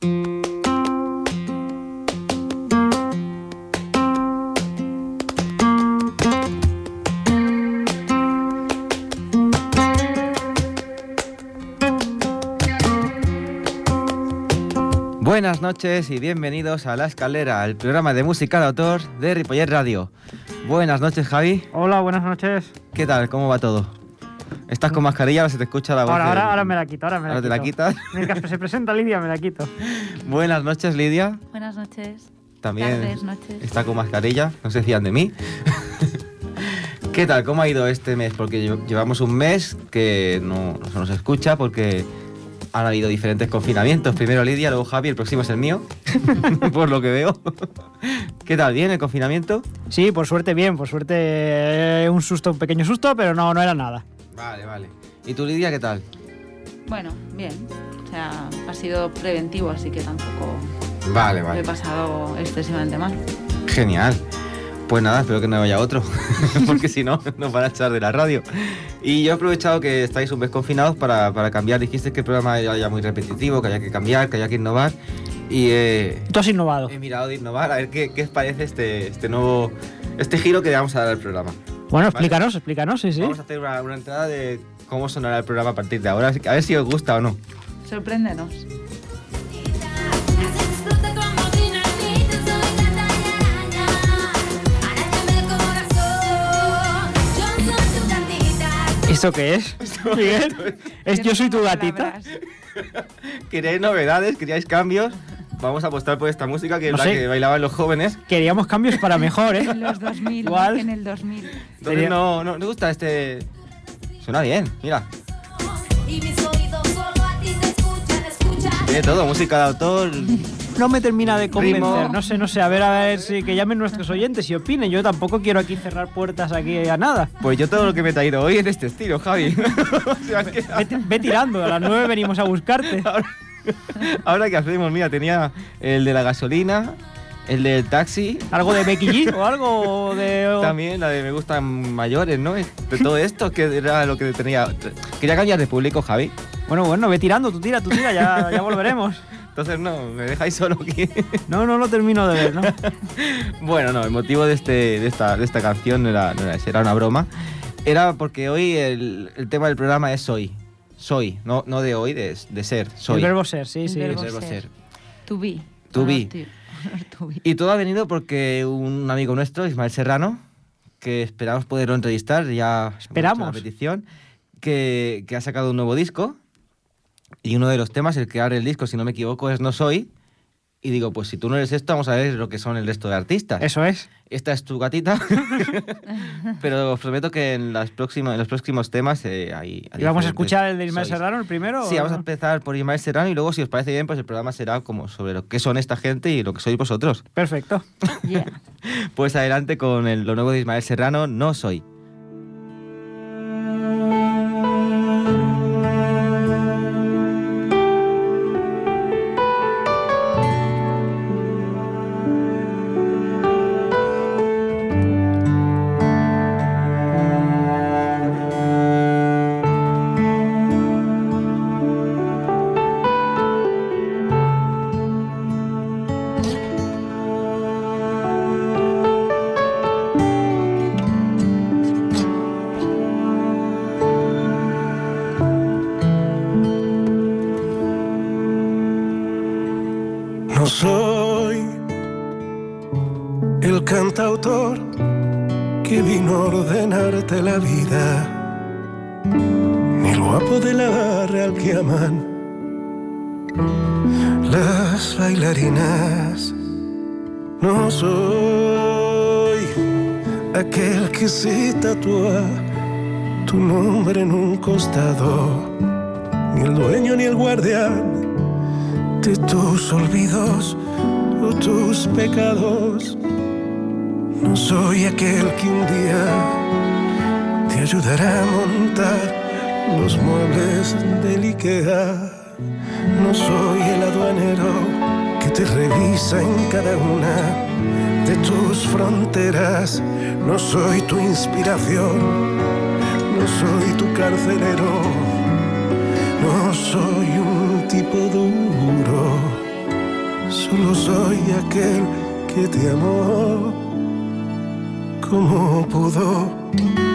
Buenas noches y bienvenidos a La Escalera, el programa de música de autor de Ripollet Radio. Buenas noches, Javi. Hola, buenas noches. ¿Qué tal? ¿Cómo va todo? ¿Estás con mascarilla o se te escucha la voz? Ahora, ahora, ahora me la quito, ahora me la ¿Ahora te la quitas? Mientras se presenta Lidia, me la quito. Buenas noches, Lidia. Buenas noches. También Tardes, noches. está con mascarilla, no se fían de mí. ¿Qué tal? ¿Cómo ha ido este mes? Porque lle- llevamos un mes que no, no se nos escucha porque han habido diferentes confinamientos. Primero Lidia, luego Javi, el próximo es el mío, por lo que veo. ¿Qué tal? ¿Bien el confinamiento? Sí, por suerte bien, por suerte eh, un susto, un pequeño susto, pero no, no era nada. Vale, vale. ¿Y tú, Lidia, qué tal? Bueno, bien. O sea, ha sido preventivo, así que tampoco Vale, lo he pasado excesivamente mal. Genial. Pues nada, espero que no vaya otro, porque si no, nos van a echar de la radio. Y yo he aprovechado que estáis un mes confinados para, para cambiar. Dijiste que el programa era ya muy repetitivo, que había que cambiar, que había que innovar. Y eh, Tú has innovado. he mirado de innovar, a ver qué, qué os parece este, este nuevo, este giro que le vamos a dar al programa. Bueno, explícanos, explícanos, sí, sí. Vamos a hacer una, una entrada de cómo sonará el programa a partir de ahora, a ver si os gusta o no. Sorpréndenos. ¿Esto qué es? Miguel? ¿Es yo soy tu gatita? ¿Queréis novedades? ¿Queríais cambios? Vamos a apostar por esta música que es No la sé. que bailaban los jóvenes. Queríamos cambios para mejor, ¿eh? En los 2000, Igual. en el 2000. Entonces Sería- no, no, ¿no gusta este... Suena bien, mira. Y mis oídos solo a ti te escuchan, escuchan. Tiene todo, música de autor. No me termina de convencer. Ritmo. No sé, no sé. A ver, a ver si que llamen nuestros oyentes y opinen. Yo tampoco quiero aquí cerrar puertas aquí a nada. Pues yo todo lo que me he traído hoy es de este estilo, Javi. O sea que Ve, ve tirando, a las nueve venimos a buscarte. ahora, ahora que hacemos, mira, tenía el de la gasolina, el del taxi, ¿Algo de Becky G o algo de...? también la de me gustan mayores, ¿no? De todo esto que era lo que tenía. Quería cambiar de público, Javi. Bueno, bueno, ve tirando, tú tira, tú tira, ya, ya volveremos. Entonces no, me dejáis solo aquí. No, no lo termino de ver, ¿no? Bueno, no, el motivo de, este, de, esta, de esta canción no era, no era ese, era una broma. Era porque hoy el, el tema del programa es soy. Soy, no, no de hoy, de, de ser. Soy. El verbo ser, sí, El sí. verbo verbo ser. ser. To be. To be. to- honor to be. Y todo ha venido porque un amigo nuestro, Ismael Serrano, que esperamos poderlo entrevistar, ya Esperamos. la petición, que, que ha sacado un nuevo disco. Y uno de los temas, el que abre el disco, si no me equivoco, es No Soy. Y digo, pues si tú no eres esto, vamos a ver lo que son el resto de artistas. Eso es. Esta es tu gatita. Pero os prometo que en, las próximas, en los próximos temas hay, hay ¿Y vamos a escuchar el de Ismael sois. Serrano, el primero? Sí, o vamos a empezar por Ismael Serrano y luego, si os parece bien, pues el programa será como sobre lo que son esta gente y lo que sois vosotros. Perfecto. Yeah. Pues adelante con el- lo nuevo de Ismael Serrano, No Soy. No soy aquel que se tatúa tu nombre en un costado, ni el dueño ni el guardián de tus olvidos o tus pecados. No soy aquel que un día te ayudará a montar los muebles del Ikea. No soy el aduanero te revisa en cada una de tus fronteras. No soy tu inspiración, no soy tu carcelero. No soy un tipo duro, solo soy aquel que te amó. ¿Cómo pudo?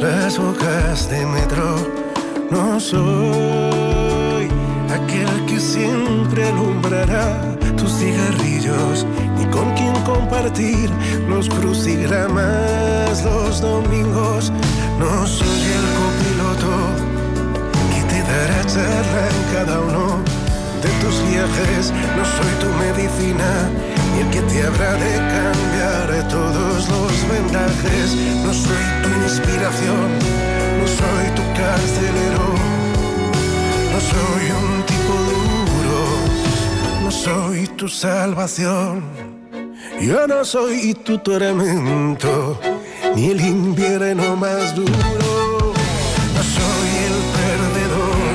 Las bocas de metro. No soy aquel que siempre alumbrará tus cigarrillos, ni con quien compartir los crucigramas los domingos. No soy el copiloto que te dará charla en cada uno de tus viajes. No soy tu medicina, ni el que te habrá de cambiar todos los vendajes. No inspiración, no soy tu carcelero. No soy un tipo duro, no soy tu salvación. Yo no soy tu tormento, ni el invierno más duro. No soy el perdedor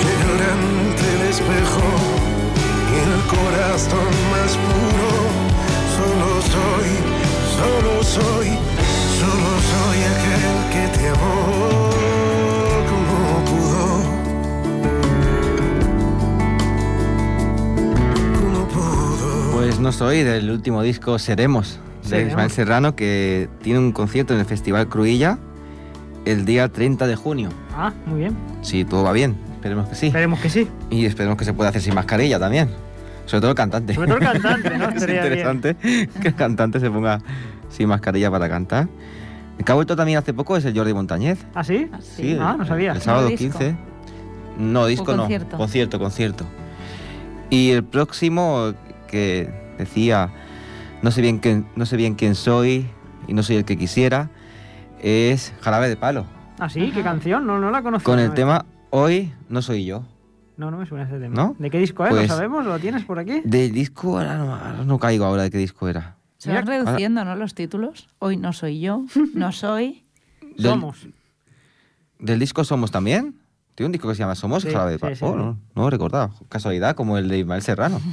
que llora ante el espejo y el corazón más puro. Solo soy, solo soy, solo soy aquel que te amó como pudo. Como pudo. Pues no soy del último disco Seremos, de Seremos. Ismael Serrano, que tiene un concierto en el Festival Cruilla el día 30 de junio. Ah, muy bien. Si todo va bien, esperemos que sí. Esperemos que sí. Y esperemos que se pueda hacer sin mascarilla también. Sobre todo el cantante. Sobre todo el cantante, ¿no? es bien. interesante que el cantante se ponga sin mascarilla para cantar. El que ha vuelto también hace poco es el Jordi Montañez. ¿Ah, sí? Así. Ah, no sabía. El sábado ¿No disco? 15. No, disco no. concierto? Concierto, concierto. Y el próximo que decía, no sé bien quién, no sé bien quién soy y no soy el que quisiera, es Jarabe de Palo. ¿Ah, sí? ¿Qué canción? No, no la conozco. Con el No, tema Hoy no soy yo. No, no me suena ese tema. ¿No? ¿De qué disco es? Pues- ¿Lo sabemos? ¿Lo tienes por aquí? Del disco, ahora no, ahora no caigo ahora de qué disco era. Se van Mira, reduciendo, ¿no? Los títulos. Hoy no soy yo, no soy. Del- Somos. ¿Del disco Somos también? Tiene un disco que se llama Somos, Sí, Jarabe de sí, Palo. sí, Oh, no, no recordaba. Casualidad, como el de Ismael Serrano.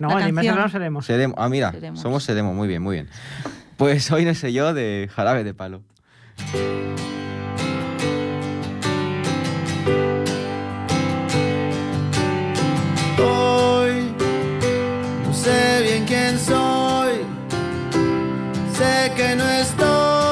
No, La el de Mes canción. no seremos. Seremos. Ah, mira, Seremos. somos Seremos. Muy bien, muy bien. Pues hoy no sé yo de Jarabe de Palo. Hoy no sé bien quién soy, sé que no estoy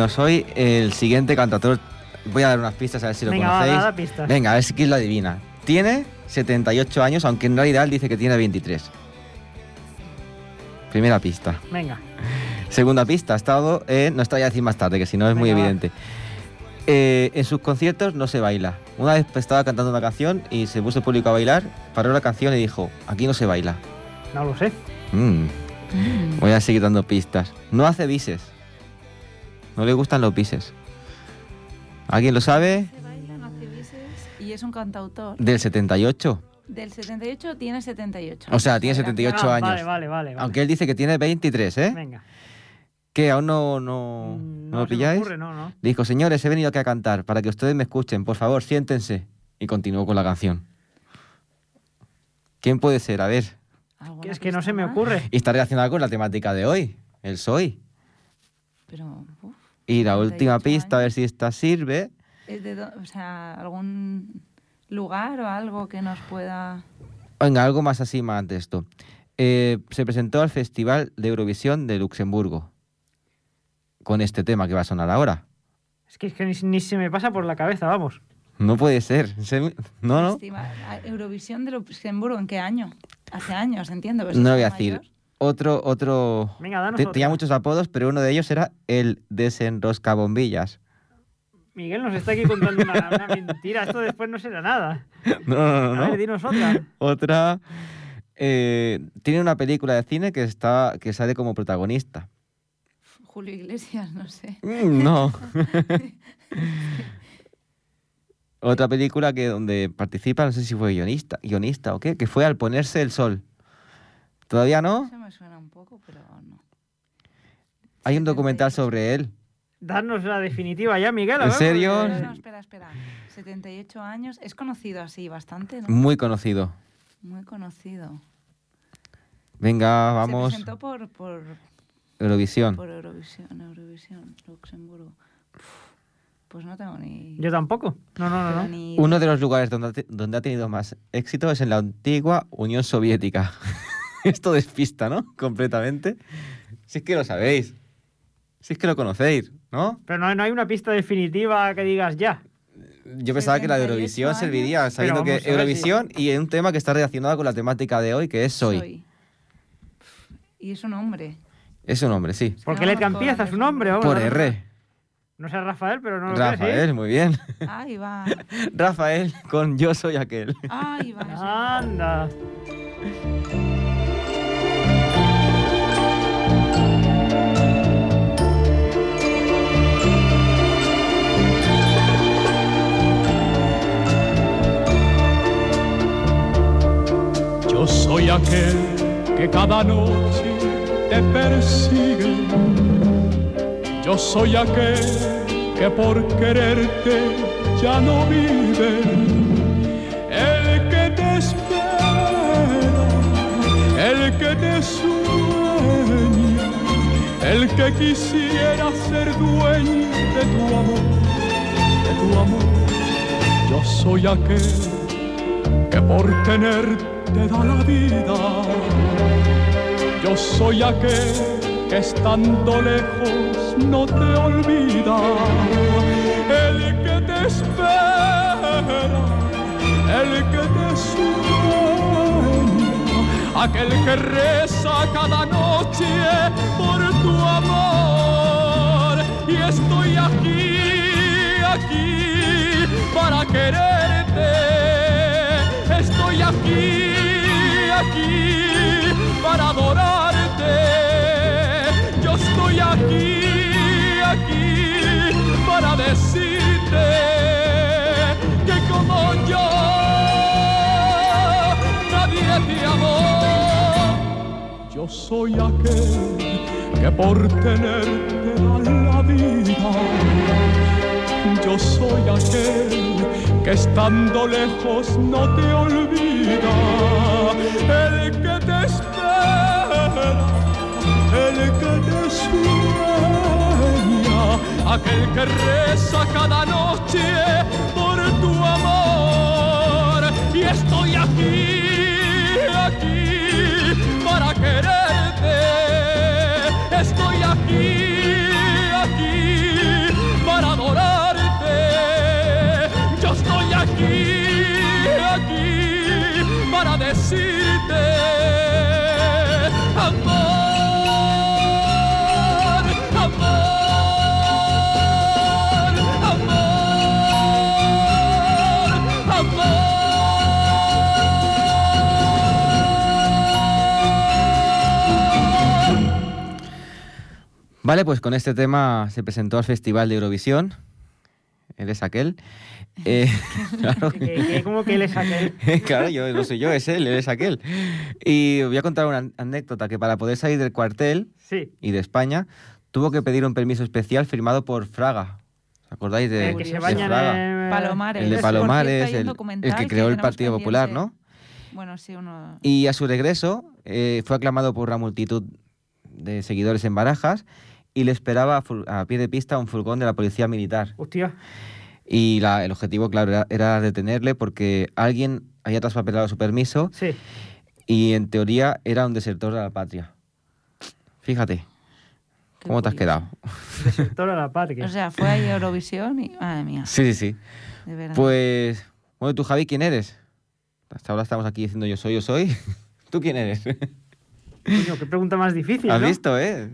hoy no soy el siguiente cantautor. Voy a dar unas pistas a ver si lo Venga, conocéis. pistas. Venga, a ver si quién lo adivina. Tiene 78 años, aunque en realidad él dice que tiene 23. Primera pista. Venga. Segunda pista, ha estado en... No está voy a decir más tarde, que si no es muy Venga, evidente. Eh, en sus conciertos no se baila. Una vez estaba cantando una canción y se puso el público a bailar, paró la canción y dijo, aquí no se baila. No lo sé. Mm, Mm. Voy a seguir dando pistas. No hace bises. No le gustan los bises. ¿Alguien lo sabe? No Y es un cantautor. Del 78. Del 78 tiene 78. O sea, tiene Era- 78 Ah, años. Vale, vale, vale. vale. Aunque él dice que tiene 23, ¿eh? Venga. ¿Qué? ¿Aún no, no, Mm, ¿no lo me pilláis? ocurre, no, no. Dijo, señores, he venido aquí a cantar para que ustedes me escuchen. Por favor, siéntense. Y continuó con la canción. ¿Quién puede ser? A ver. ¿Alguna Es que no se me ocurre. Y está relacionado con la temática de hoy, el soy. Pero, Y la 78 última pista, a ver si esta sirve. ¿es de dó- o sea, algún lugar o algo que nos pueda... Venga, algo más así, más de esto. Eh, se presentó al Festival de Eurovisión de Luxemburgo. Con este tema que va a sonar ahora. Es que, es que ni, ni se me pasa por la cabeza, vamos. No puede ser. Se- No, no. Eurovisión de Luxemburgo, ¿en qué año? Hace años, entiendo. pero No voy a decir. mayor. Otro, otro. Venga, danos Te- otra. Tenía muchos apodos, pero uno de ellos era el desenroscabombillas. Miguel nos está aquí contando una, una mentira. Esto después no será nada. No, no, no. A no. ver, dinos otra. Otra. eh, tiene una película de cine que está que sale como protagonista. Julio Iglesias, no sé. Mm, No. Otra película que donde participa, no sé si fue guionista, guionista o qué, que fue al ponerse el sol. ¿Todavía no? Eso me suena un poco, pero no. Hay un documental 78. sobre él. Darnos la definitiva ya, Miguel. ¿En serio? No, no, espera, espera. 78 años. Es conocido así bastante, ¿no? Muy conocido. Muy conocido. Venga, Se vamos. presentó por, por, Eurovisión. por Eurovisión, Eurovisión, Luxemburgo. Uf, Pues no tengo ni... Yo tampoco. No, no, no. no. ni- Uno de los lugares donde ha tenido más éxito es en la antigua Unión Soviética. Esto despista, ¿no? Completamente. Si es que lo sabéis. Si es que lo conocéis, ¿no? Pero no, no hay una pista definitiva que digas ya. Yo pensaba que la de 78 Eurovisión serviría sabiendo que Eurovisión y un tema que está relacionado con la temática de hoy, que es Soy. Uf, Y es un hombre. Es un hombre, sí. ¿Por No qué letra conozco empieza a su nombre? Vamos, Por no, R. No sé Rafael, pero no lo sé, Rafael, muy bien. Ahí va. Rafael con Yo soy aquel. Ahí va. Anda. Aquel que cada noche te persigue. Yo soy aquel que por quererte ya no vive. El que te espera, el que te sueña, el que quisiera ser dueño de tu amor, de tu amor. Yo soy aquel que por tenerte da la vida. Yo soy aquel que estando lejos no te olvida. El que te espera, el que te sueña, aquel que reza cada noche por tu amor. Y estoy aquí, aquí para quererte. Estoy aquí para adorarte. Yo estoy aquí, aquí para decirte que como yo nadie te amó. Yo soy aquel que por tenerte da la vida. Yo soy aquel que estando lejos no te olvida. El que te espera, el que te sueña, aquel que reza cada noche por tu amor. Y estoy aquí, aquí para quererte. Vale, pues con este tema se presentó al Festival de Eurovisión. Él es aquel. Eh, claro. Que, que como que él es aquel. claro, yo no soy yo, es él, él es aquel. Y voy a contar una an- anécdota que para poder salir del cuartel Sí. y de España tuvo que pedir un permiso especial firmado por Fraga. ¿Os acordáis de, Eh, que se de Fraga? en... Palomares. El de Palomares, el, el que creó el Partido Popular. ¿no? Bueno, sí, uno... Y a su regreso eh, fue aclamado por una multitud de seguidores en Barajas y le esperaba a a pie de pista un furgón de la policía militar. Hostia. Y la- el objetivo, claro, era, era detenerle porque alguien había traspapelado su permiso Sí. y en teoría era un desertor de la patria. Fíjate, qué ¿cómo te has curioso. quedado? Desertor a la patria. O sea, fue ahí a Eurovisión y... Madre mía, Sí, sí, sí. de verdad. Pues, bueno, tú, Javi, ¿quién eres? Hasta ahora estamos aquí diciendo yo soy, yo soy. ¿Tú quién eres? Coño, qué pregunta más difícil, ¿Has ¿no? visto, eh?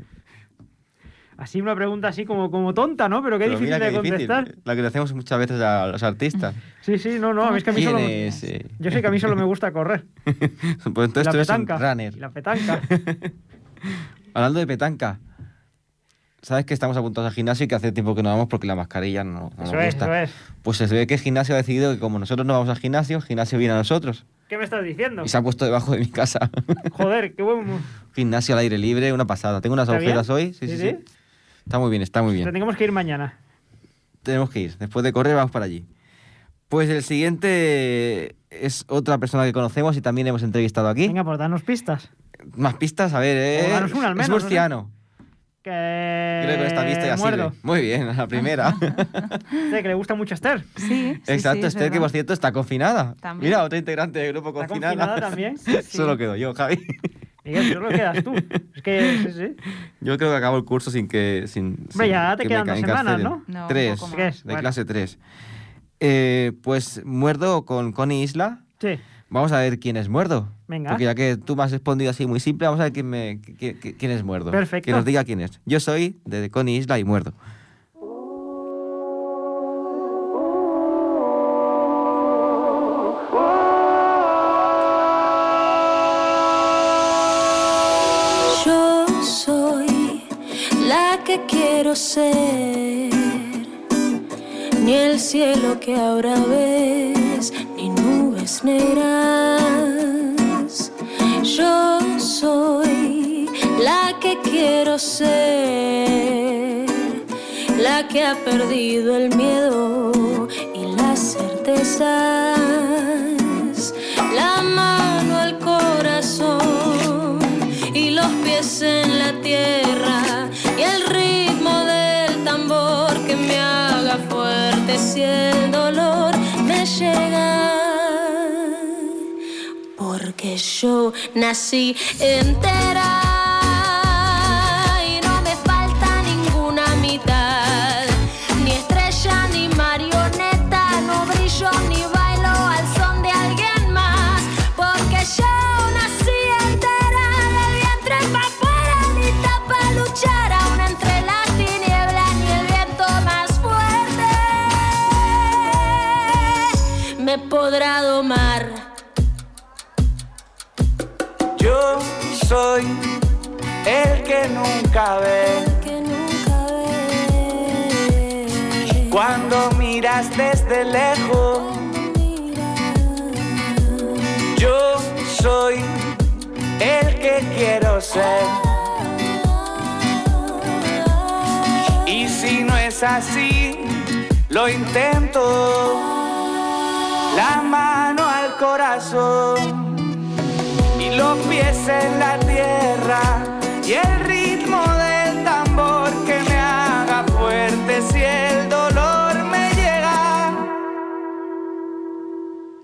Así una pregunta así como, como tonta, ¿no? Pero qué Pero difícil de qué difícil, contestar. La que le hacemos muchas veces a los artistas. Sí, sí, no, no, a mí es que a mí ¿Quién solo... es? Yo sé que a mí solo me gusta correr. Pues entonces la tú eres un petanca. runner. La petanca. Hablando de petanca, sabes que estamos apuntados al gimnasio y que hace tiempo que no vamos porque la mascarilla no, no Eso nos es, gusta. eso es. Pues se ve que el gimnasio ha decidido que como nosotros no vamos al gimnasio, el gimnasio viene a nosotros. ¿Qué me estás diciendo? Y se ha puesto debajo de mi casa. Joder, qué buen... gimnasio al aire libre, una pasada. Tengo unas agujeras hoy. Sí, ¿Sí, sí, sí? Está muy bien, está muy bien. Tendríamos que ir mañana. Tenemos que ir. Después de correr, vamos para allí. Pues el siguiente es otra persona que conocemos y también hemos entrevistado aquí. Venga, pues danos pistas. Más pistas, a ver, eh. danos una al menos, es murciano. Que... Creo que con esta vista ya Muerdo. sirve. Muy bien, a la primera. Sí, que le gusta mucho a Esther. Sí, sí, Exacto, sí, es Esther, que por cierto está confinada. También. Mira, otra integrante del grupo ¿Está confinada. confinada también? Sí, sí. Solo quedo yo, Javi. Miguel, solo quedas tú. Es que, sí, sí. Yo creo que acabo el curso sin que. Sin, Hombre, sin ya te que quedan dos semanas. ¿no? No, tres. poco más. ¿Qué es? De Bueno. clase 3. pues muerdo con Connie Isla. Sí. Vamos a ver quién es muerdo. Venga. Porque ya que tú me has respondido así muy simple, vamos a ver quién, me, qui- qui- quién es muerdo. Perfecto. Que nos diga quién es. Yo soy de Connie Isla y muerdo. Quiero ser. Ni el cielo que ahora ves, ni nubes negras. Yo soy la que quiero ser. La que ha perdido el miedo y las certezas. La si el dolor me llega. Porque yo nací entera que nunca ve. que nunca ve. Cuando miras desde lejos, yo soy el que quiero ser. Y si no es así, lo intento. La mano al corazón y los pies en la tierra y el ritmo del tambor que me haga fuerte si el dolor me llega.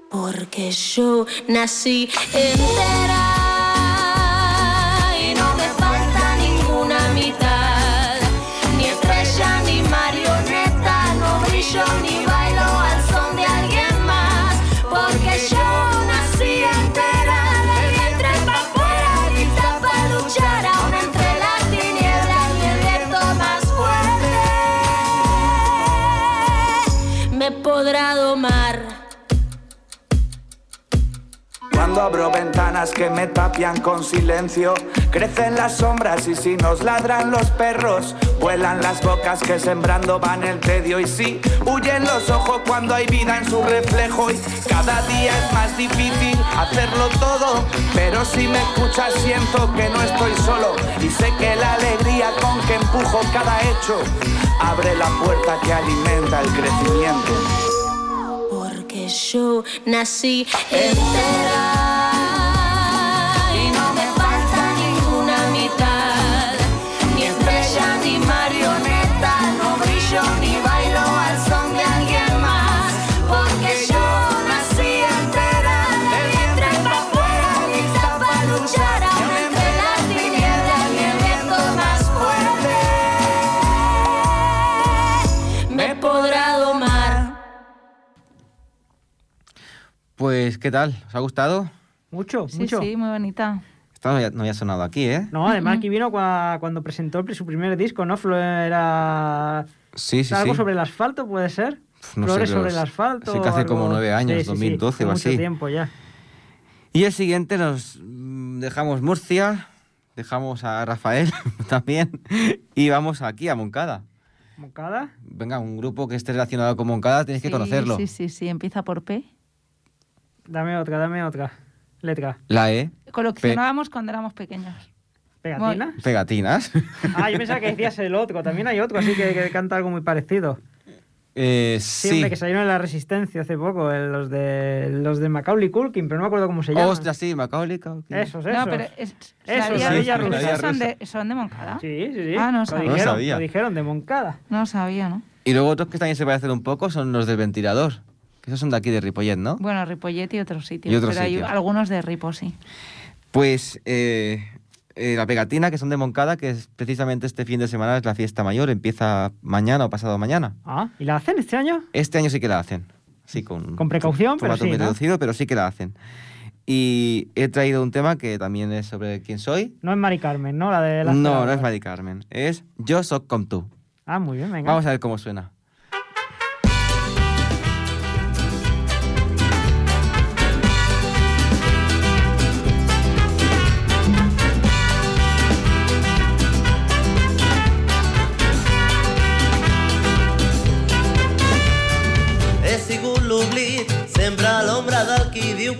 Porque yo nací entera abro ventanas que me tapian con silencio, Crecen las sombras y si nos ladran los perros, vuelan las bocas que sembrando van el tedio. Y sí, huyen los ojos cuando hay vida en su reflejo. Y cada día es más difícil hacerlo todo, pero si me escuchas siento que no estoy solo. Y sé que la alegría con que empujo cada hecho abre la puerta que alimenta el crecimiento. Porque yo nací entera ¿qué tal? ¿Os ha gustado? Mucho, Sí, mucho. sí, muy bonita. Esto no había, no había sonado aquí, ¿eh? No, además aquí vino cua- cuando presentó su primer disco, ¿no? Flo- Era Sí, sí, algo sí. sobre el asfalto, ¿puede ser? No sé, Flores pero sobre el asfalto. sí que hace algo- como nueve años, Sí, sí, sí, 2012 o mucho así. tiempo ya. Y el siguiente nos mm, dejamos Murcia, dejamos a Rafael también y vamos aquí a Moncada. ¿Moncada? Venga, un grupo que esté relacionado con Moncada, tienes que conocerlo. Sí, sí, sí, empieza por P. Dame otra, dame otra. Letra. La E, Coleccionábamos cuando éramos pequeños. ¿Pegatina? pegatinas. Ah, yo pensaba que decías el otro. También hay otro, así que, que canta algo muy parecido. Eh, Sí, hombre, que salieron en la Resistencia hace poco, eh, los de los de Macaulay Culkin, pero no me acuerdo cómo se llaman. Ostras, sí, Macaulay Culkin. Esos, esos. No, pero es, Esos, la sí, Villa Rusa son, de, son de Moncada. Sí, sí, sí. Ah, no lo sabía. No dijeron, sabía. Lo dijeron, de Moncada. No lo sabía, ¿no? Y luego otros que también se parecen un poco son los del ventilador. Que esos son de aquí de Ripollet, ¿no? Bueno, Ripollet y otros sitios. Y otros pero sitios. hay algunos de Ripo, sí. Pues eh, eh, la pegatina, que son de Moncada, que es precisamente este fin de semana es la fiesta mayor, empieza mañana o pasado mañana. Ah, ¿y la hacen este año? Este año sí que la hacen. Sí, con, Con precaución, pero formato sí, muy ¿no? reducido, pero sí que la hacen. Y he traído un tema que también es sobre quién soy. No es Mari Carmen, ¿no? La de la No, no es Mari Carmen. Es Yo soy com tú. Ah, muy bien, venga. Vamos a ver cómo suena.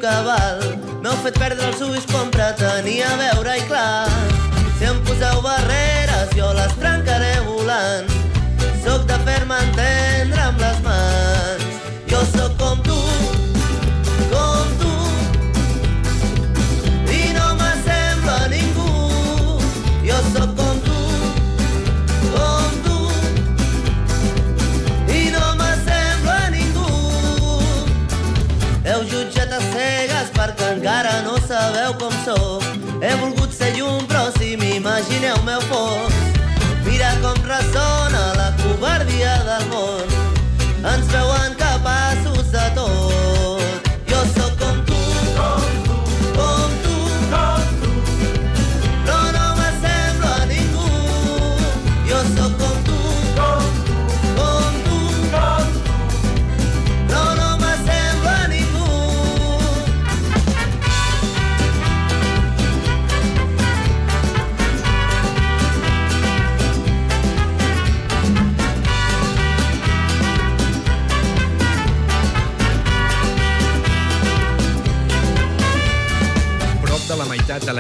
Val. M'heu fet perdre els ulls com pretenia veure-hi clar. Si em poseu barreres, jo les trencaré volant. Soc de fer-me entendre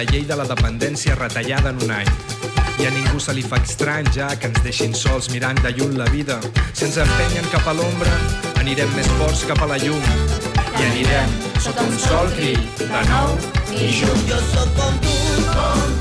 la llei de la dependència retallada en un any. I a ningú se li fa estrany ja que ens deixin sols mirant de lluny la vida. Si ens empenyen cap a l'ombra, anirem més forts cap a la llum. I anirem sota un sol crit, de nou i junts. Jo sóc com tu, com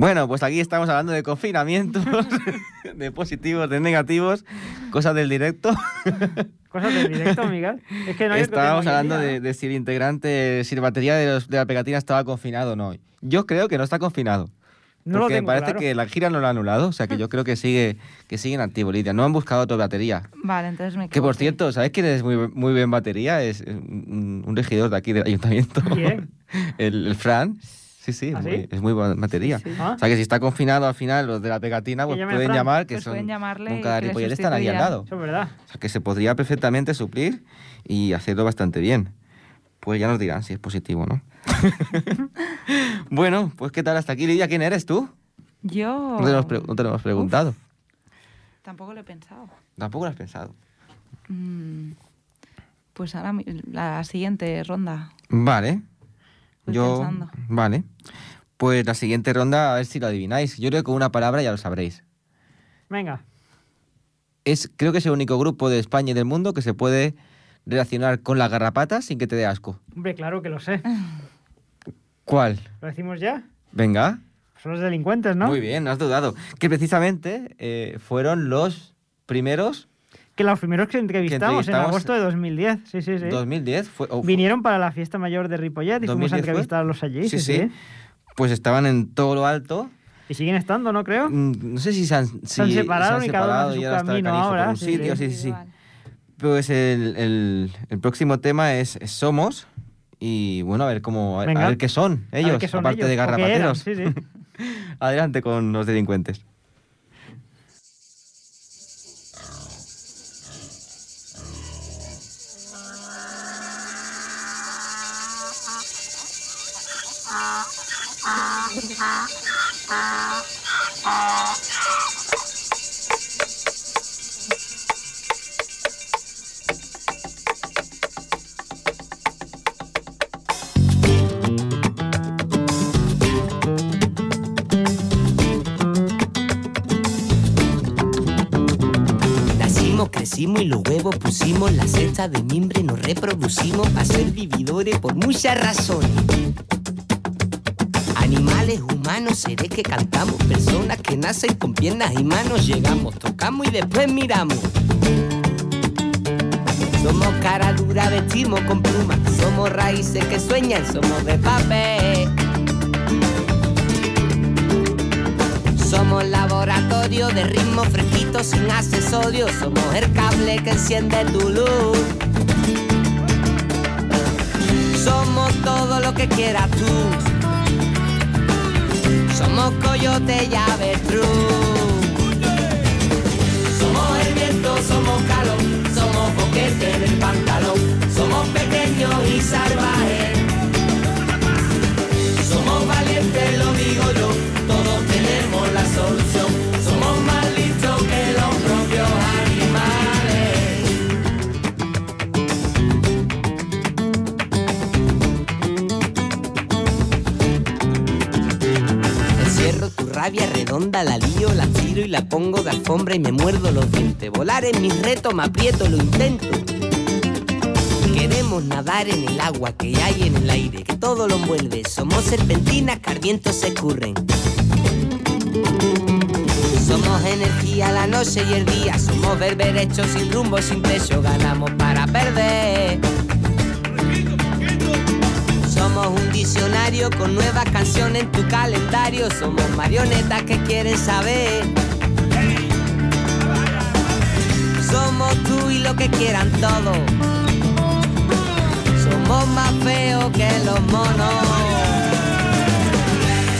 Bueno, pues aquí estamos hablando de confinamientos, de positivos, de negativos, cosas del directo. Cosas del directo, Miguel. Es que no hay Estábamos hablando de, de si el integrante, si la batería de, los- de la pegatina estaba confinado o no. Yo creo que no está confinado. No lo porque tengo parece claro. que la gira no lo ha anulado, o sea que yo creo que sigue, que sigue en activo, Lidia. No han buscado otra batería. Vale, entonces me Que por cierto, ¿sabes quién es muy, muy bien batería? Es un, un regidor de aquí del ayuntamiento. ¿Quién? El, el Fran. Sí, sí, ¿Ah, sí? Muy, es muy buena. Sí, sí. Ah. O sea que si está confinado al final los de la pegatina, pues pueden llamar, que Pues son pueden llamarle nunca y que le Ripollet están ahí al lado. Eso es verdad. O sea que se podría perfectamente suplir y hacerlo bastante bien. Pues ya nos dirán si es positivo o no. bueno, pues ¿qué tal hasta aquí, Lidia? ¿Quién eres tú? Yo... No te lo hemos, pre- no te lo hemos preguntado. Tampoco lo he pensado. Tampoco lo has pensado. Mm, Pues ahora mi- la siguiente ronda. Vale. Yo. pensando. Vale. Pues la siguiente ronda, a ver si lo adivináis. Yo creo que con una palabra ya lo sabréis. Venga. Es, creo que es el único grupo de España y del mundo que se puede relacionar con las garrapatas sin que te dé asco. Hombre, claro que lo sé. ¿Cuál? ¿Lo decimos ya? Venga. Son los delincuentes, ¿no? Muy bien, no has dudado. Que precisamente eh, fueron los primeros. Que los primeros que entrevistamos, en entrevistamos- agosto de 2010. Sí, sí, sí. 2010. Fue, oh, Vinieron para la fiesta mayor de Ripollet y fuimos a 2010 fue. entrevistarlos allí. Sí, Sí, sí. sí. Pues estaban en todo lo alto. Y siguen estando, ¿no creo? Mm, No sé si se han, si han separado se han y cada uno hace su camino ahora, un sí, sitio, sí. sí, sí. Pues el, el- el próximo tema es, es Somos. Y bueno, a ver cómo. A, a ver qué son ellos, qué son aparte ellos, de qué eran, garrapateros. Sí, sí. Adelante con los delincuentes. Crecimos y los huevos pusimos, la cesta de mimbre nos reproducimos para ser vividores por muchas razones. Humanos, seres que cantamos, personas que nacen con piernas y manos, llegamos, tocamos y después miramos. Somos cara dura, vestimos con plumas, somos raíces que sueñan, somos de papel. Somos laboratorio de ritmo fresquito sin accesorios. Somos el cable que enciende tu luz. Somos todo lo que quieras tú. Somos coyote y avestruz. Somos el viento, somos calor. Somos boquete del pantalón. Somos pequeños y salvajes. La lío, la tiro y la pongo de alfombra y me muerdo los dientes. Volar es mi reto, me aprieto, lo intento. Queremos nadar en el agua que hay en el aire, que todo lo envuelve. Somos serpentinas que se escurren. Somos energía la noche y el día. Somos berberechos sin rumbo, sin techo. Ganamos para perder. Un diccionario con nuevas canciones en tu calendario. Somos marionetas que quieren saber. Somos tú y lo que quieran todos. Somos más feos que los monos.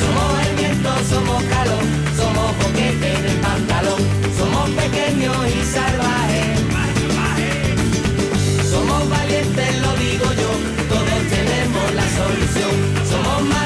Somos el viento, somos calor, somos boquete del pantalón. Somos pequeños y salvajes. Tenemos la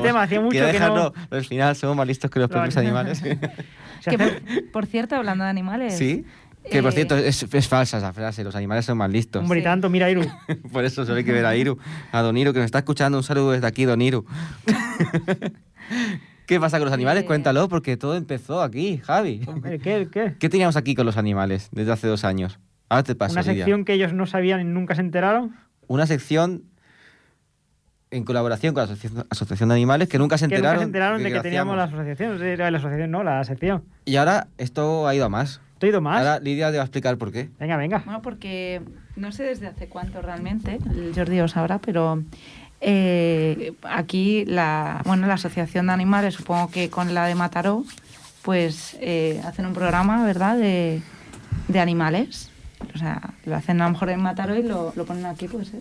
buen tema, hacía mucho que dejarlo no... al final, somos más listos que los propios animales. Que por, por cierto, hablando de animales. ¿Sí? Que por eh, cierto, es, es falsa esa frase, los animales son más listos. Hombre, y tanto, mira, Iru. Por eso solo hay que ver a Iru, a Don Iru, que nos está escuchando. Un saludo desde aquí, Don Iru. ¿Qué pasa con los animales? Eh. Cuéntalo, porque todo empezó aquí, Javi. ¿El qué? ¿El qué? ¿Qué teníamos aquí con los animales desde hace dos años? Ahora te paso, Una Lidia. sección que ellos no sabían y nunca se enteraron. Una sección en colaboración con la Asociación, Asociación de Animales que nunca se Que nunca enteraron, se enteraron de que teníamos la asociación. La asociación, no, la sección. Y ahora esto ha ido a más. ¿Te he ido más? Ahora Lidia te va a explicar por qué. Venga, venga. Bueno, porque no sé desde hace cuánto realmente, el Jordi os sabrá, pero eh, aquí la, bueno, la Asociación de Animales, supongo que con la de Mataró, pues eh, hacen un programa, ¿verdad?, de, de animales. O sea, lo hacen a lo mejor en Mataró y lo, lo ponen aquí, puede ser.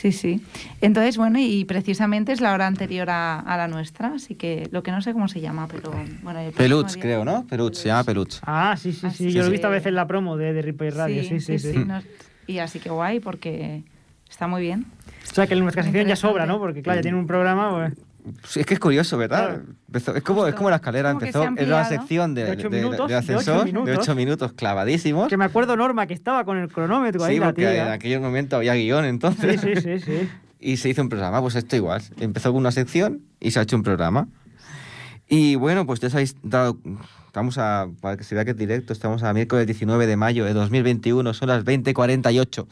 Sí, sí. Entonces, bueno, y precisamente es la hora anterior a, a la nuestra, así que lo que no sé cómo se llama, pero bueno. el próximo Peluts, día- creo, ¿no? Peluts, se llama Peluts. Ah, sí, sí, sí. Así Yo lo he que- visto a veces en la promo de, de Ripoll Radio. Sí, sí, sí. no- y así que guay, porque está muy bien. O sea, que en nuestra Muy sección ya sobra. ¿no? Porque, claro, ya tiene un programa. pues, Sí, es que es curioso, ¿verdad? Claro. Empezó- es, como, es como la escalera, Como empezó en una sección de, De ocho de- minutos, de ascensor de minutos. 8 minutos clavadísimos. Que me acuerdo, Norma, que estaba con el cronómetro ahí, Sí, la porque en tía. aquel momento había guion Sí, entonces. sí, sí, sí. Y se hizo un programa, pues esto igual. Empezó con una sección y se ha hecho un programa. Y bueno, pues ya os habéis dado. Estamos a. Para que se vea que es directo, estamos a miércoles 19 de mayo de 2021, son las 20.48.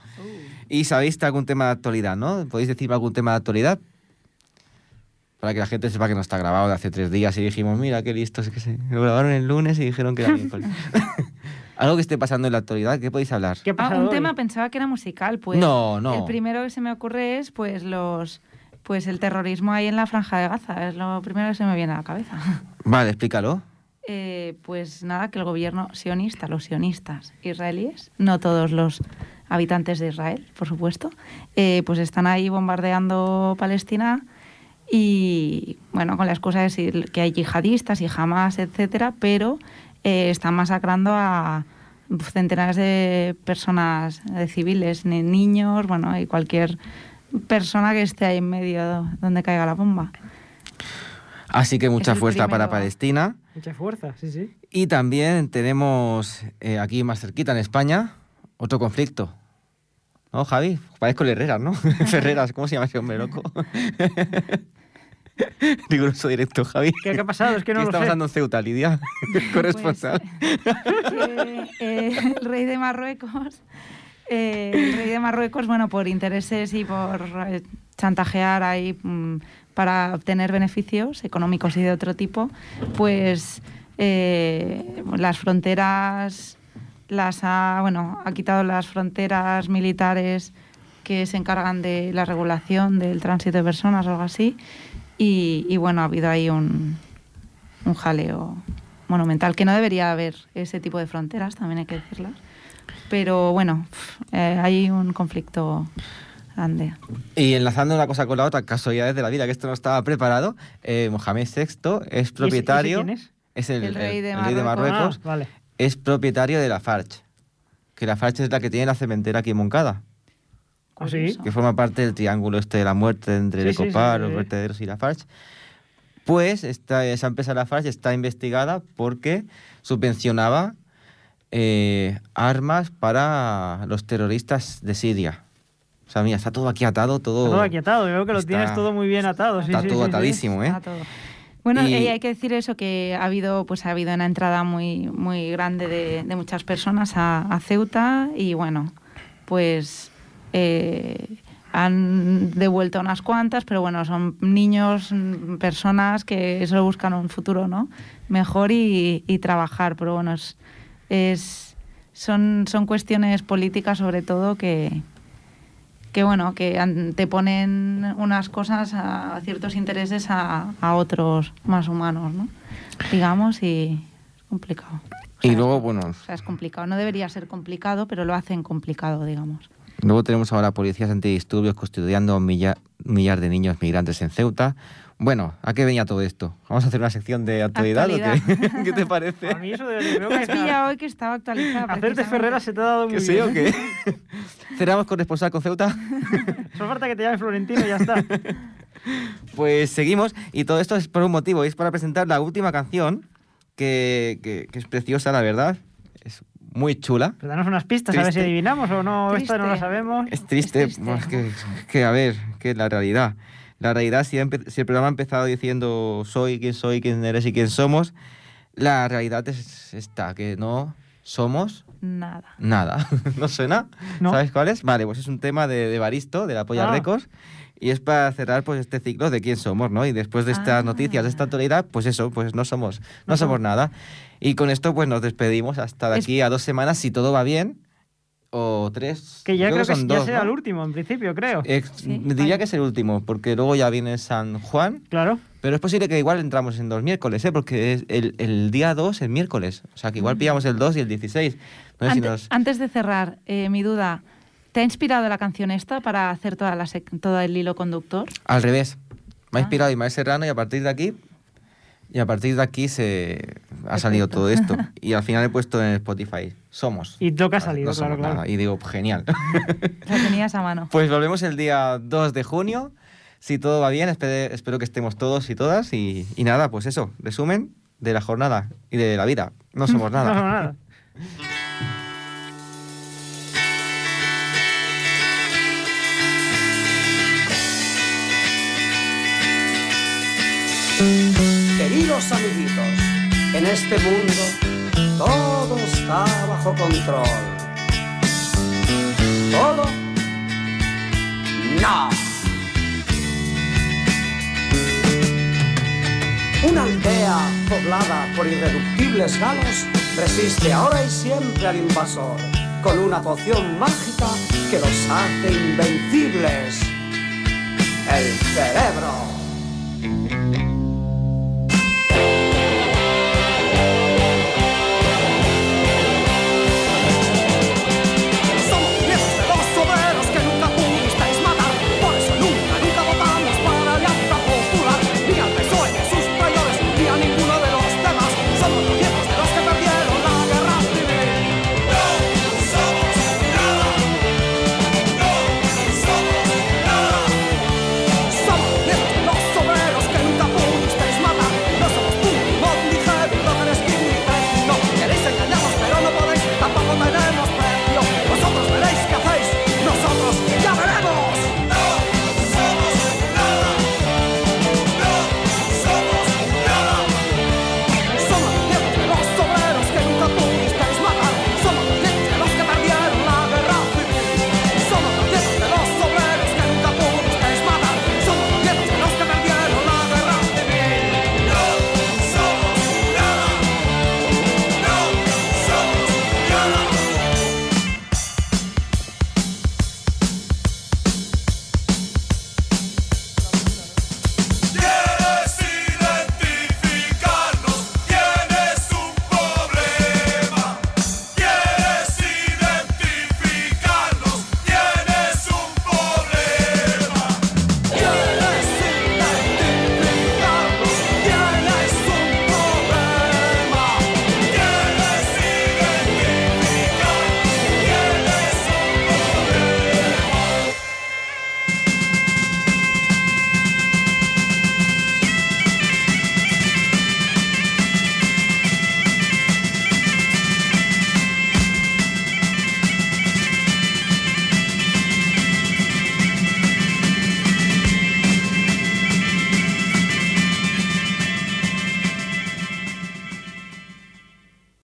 Y sabéis algún tema de actualidad, ¿no? ¿Podéis decirme algún tema de actualidad? Para que la gente sepa que no está grabado de hace tres días y dijimos, mira qué listos, que se lo grabaron el lunes y dijeron que era miércoles. Algo que esté pasando en la actualidad, ¿qué podéis hablar? ¿Qué ha Ah, un hoy? tema pensaba que era musical, pues. No, no. El primero que se me ocurre es, pues, los. Pues el terrorismo ahí en la franja de Gaza, es lo primero que se me viene a la cabeza. Vale, explícalo. Eh, pues nada, que el gobierno sionista, los sionistas israelíes, no todos los habitantes de Israel, por supuesto, eh, pues están ahí bombardeando Palestina y, bueno, con la excusa de decir que hay yihadistas y Hamas, etcétera, pero eh, están masacrando a centenares de personas, de civiles, ni- niños, bueno, y cualquier persona que esté ahí en medio donde caiga la bomba. Así que mucha fuerza para primero. Palestina. Mucha fuerza, sí, sí. Y también tenemos eh, aquí más cerquita en España otro conflicto. ¿No, Javi? Parezco el Herrera, ¿no? Ferreras, ¿cómo se llama ese hombre loco? Riguroso directo, Javi. ¿Qué, qué ha pasado? Es que no ¿Qué lo está sé. pasando en Ceuta, Lidia? Corresponsal. que, eh, el rey de Marruecos, eh, el rey de Marruecos, bueno, por intereses y por eh, chantajear ahí mm, para obtener beneficios económicos y de otro tipo, pues eh, las fronteras las ha, bueno, ha quitado las fronteras militares que se encargan de la regulación del tránsito de personas o algo así. Y, y bueno, ha habido ahí un, un jaleo monumental, que no debería haber ese tipo de fronteras, también hay que decirlo. Pero bueno, eh, hay un conflicto grande. Y enlazando una cosa con la otra, casualidades de la vida, que esto no estaba preparado, eh, Mohamed VI es propietario. quién es? el, El rey de el rey de Marruecos. Marruecos. Ah, vale. Es propietario de la Farch. Que la Farch es la que tiene la cementera aquí en Moncada. ¿Ah, sí? Que forma parte del triángulo este de la muerte entre Sí, el sí, Ecopar, sí, los sí. vertederos y la Farch. Pues esta, esa empresa La Farch está investigada porque subvencionaba eh, armas para los terroristas de Siria. O sea, mira, está todo aquí atado, todo... Está todo aquí atado. Veo que lo Está- tienes todo muy bien atado. Sí, está sí, todo sí, sí. atadísimo, ¿eh? Está todo. Bueno, Y- eh, hay que decir eso, que ha habido, pues ha habido una entrada muy, muy grande de, de muchas personas a, a Ceuta y bueno, pues eh, han devuelto unas cuantas, pero bueno, son niños, mm, personas que solo buscan un futuro, ¿no? Mejor y, y trabajar, pero bueno, es, es- son, son cuestiones políticas sobre todo que, que bueno, que anteponen unas cosas a ciertos intereses a, a otros más humanos, ¿no? Digamos, y es complicado. Y luego, bueno, O sea, es complicado. No debería ser complicado, pero lo hacen complicado, digamos. Luego tenemos ahora policías antidisturbios custodiando a un millar, millar de niños migrantes en Ceuta. Bueno, ¿a qué venía todo esto? ¿Vamos a hacer una sección de actualidad, o qué? ¿Qué te parece? A mí eso de creo que has pillado hoy que estaba actualizada. Hacerte. Ferrera se te ha dado muy ¿Que sí bien. o qué? ¿Cerramos con responsable con Ceuta? Solo falta que te llame Florentino y ya está. Pues seguimos y todo esto es por un motivo, es para presentar la última canción que, que- que es preciosa, la verdad. Muy chula. Pues danos unas pistas a ver si Triste. adivinamos o no. Esta no la Triste. sabemos. Es triste, triste. es que, que, a ver, que la realidad. La realidad, si, si el programa ha empezado diciendo soy, quién soy, quién eres y quién somos, la realidad es esta, que no somos Nada. nada. ¿No suena? No. ¿Sabes cuál es? Vale, pues es un tema de, de Baristo, de la Polla Ah. Records, y es para cerrar pues este ciclo de quién somos, ¿no? Y después de estas Ah. noticias, de esta actualidad, pues eso, pues no somos, no, somos somos. nada. Y con esto pues nos despedimos hasta de aquí a dos semanas, si todo va bien, o tres. Que ya creo, que, son ya dos, será ¿no? el último, en principio, creo. Eh, Sí, diría vale. que es el último, porque luego ya viene San Juan, Claro. pero es posible que igual entramos en dos miércoles, ¿eh? porque es el, el día 2 es miércoles. O sea, que igual pillamos el 2 y el 16. No sé si Ante- nos... Antes de cerrar, eh, mi duda, ¿te ha inspirado la canción esta para hacer toda la sec- todo el hilo conductor? Al revés. Me ha Ah. inspirado Ismael Serrano y a partir de aquí... Y a partir de aquí se ha salido Perfecto. todo esto. Y al final he puesto en Spotify. Somos. Y lo que ha No claro, claro. nada. Y digo, genial. La tenías a mano. Pues volvemos el día 2 de junio. Si todo va bien, espere- espero que estemos todos y todas. Y, y nada, pues eso, resumen de la jornada y de la vida. No somos nada. No somos nada. Queridos amiguitos, en este mundo todo está bajo control. ¿Todo? No. Una aldea poblada por irreductibles galos resiste ahora y siempre al invasor con una poción mágica que los hace invencibles. El cerebro.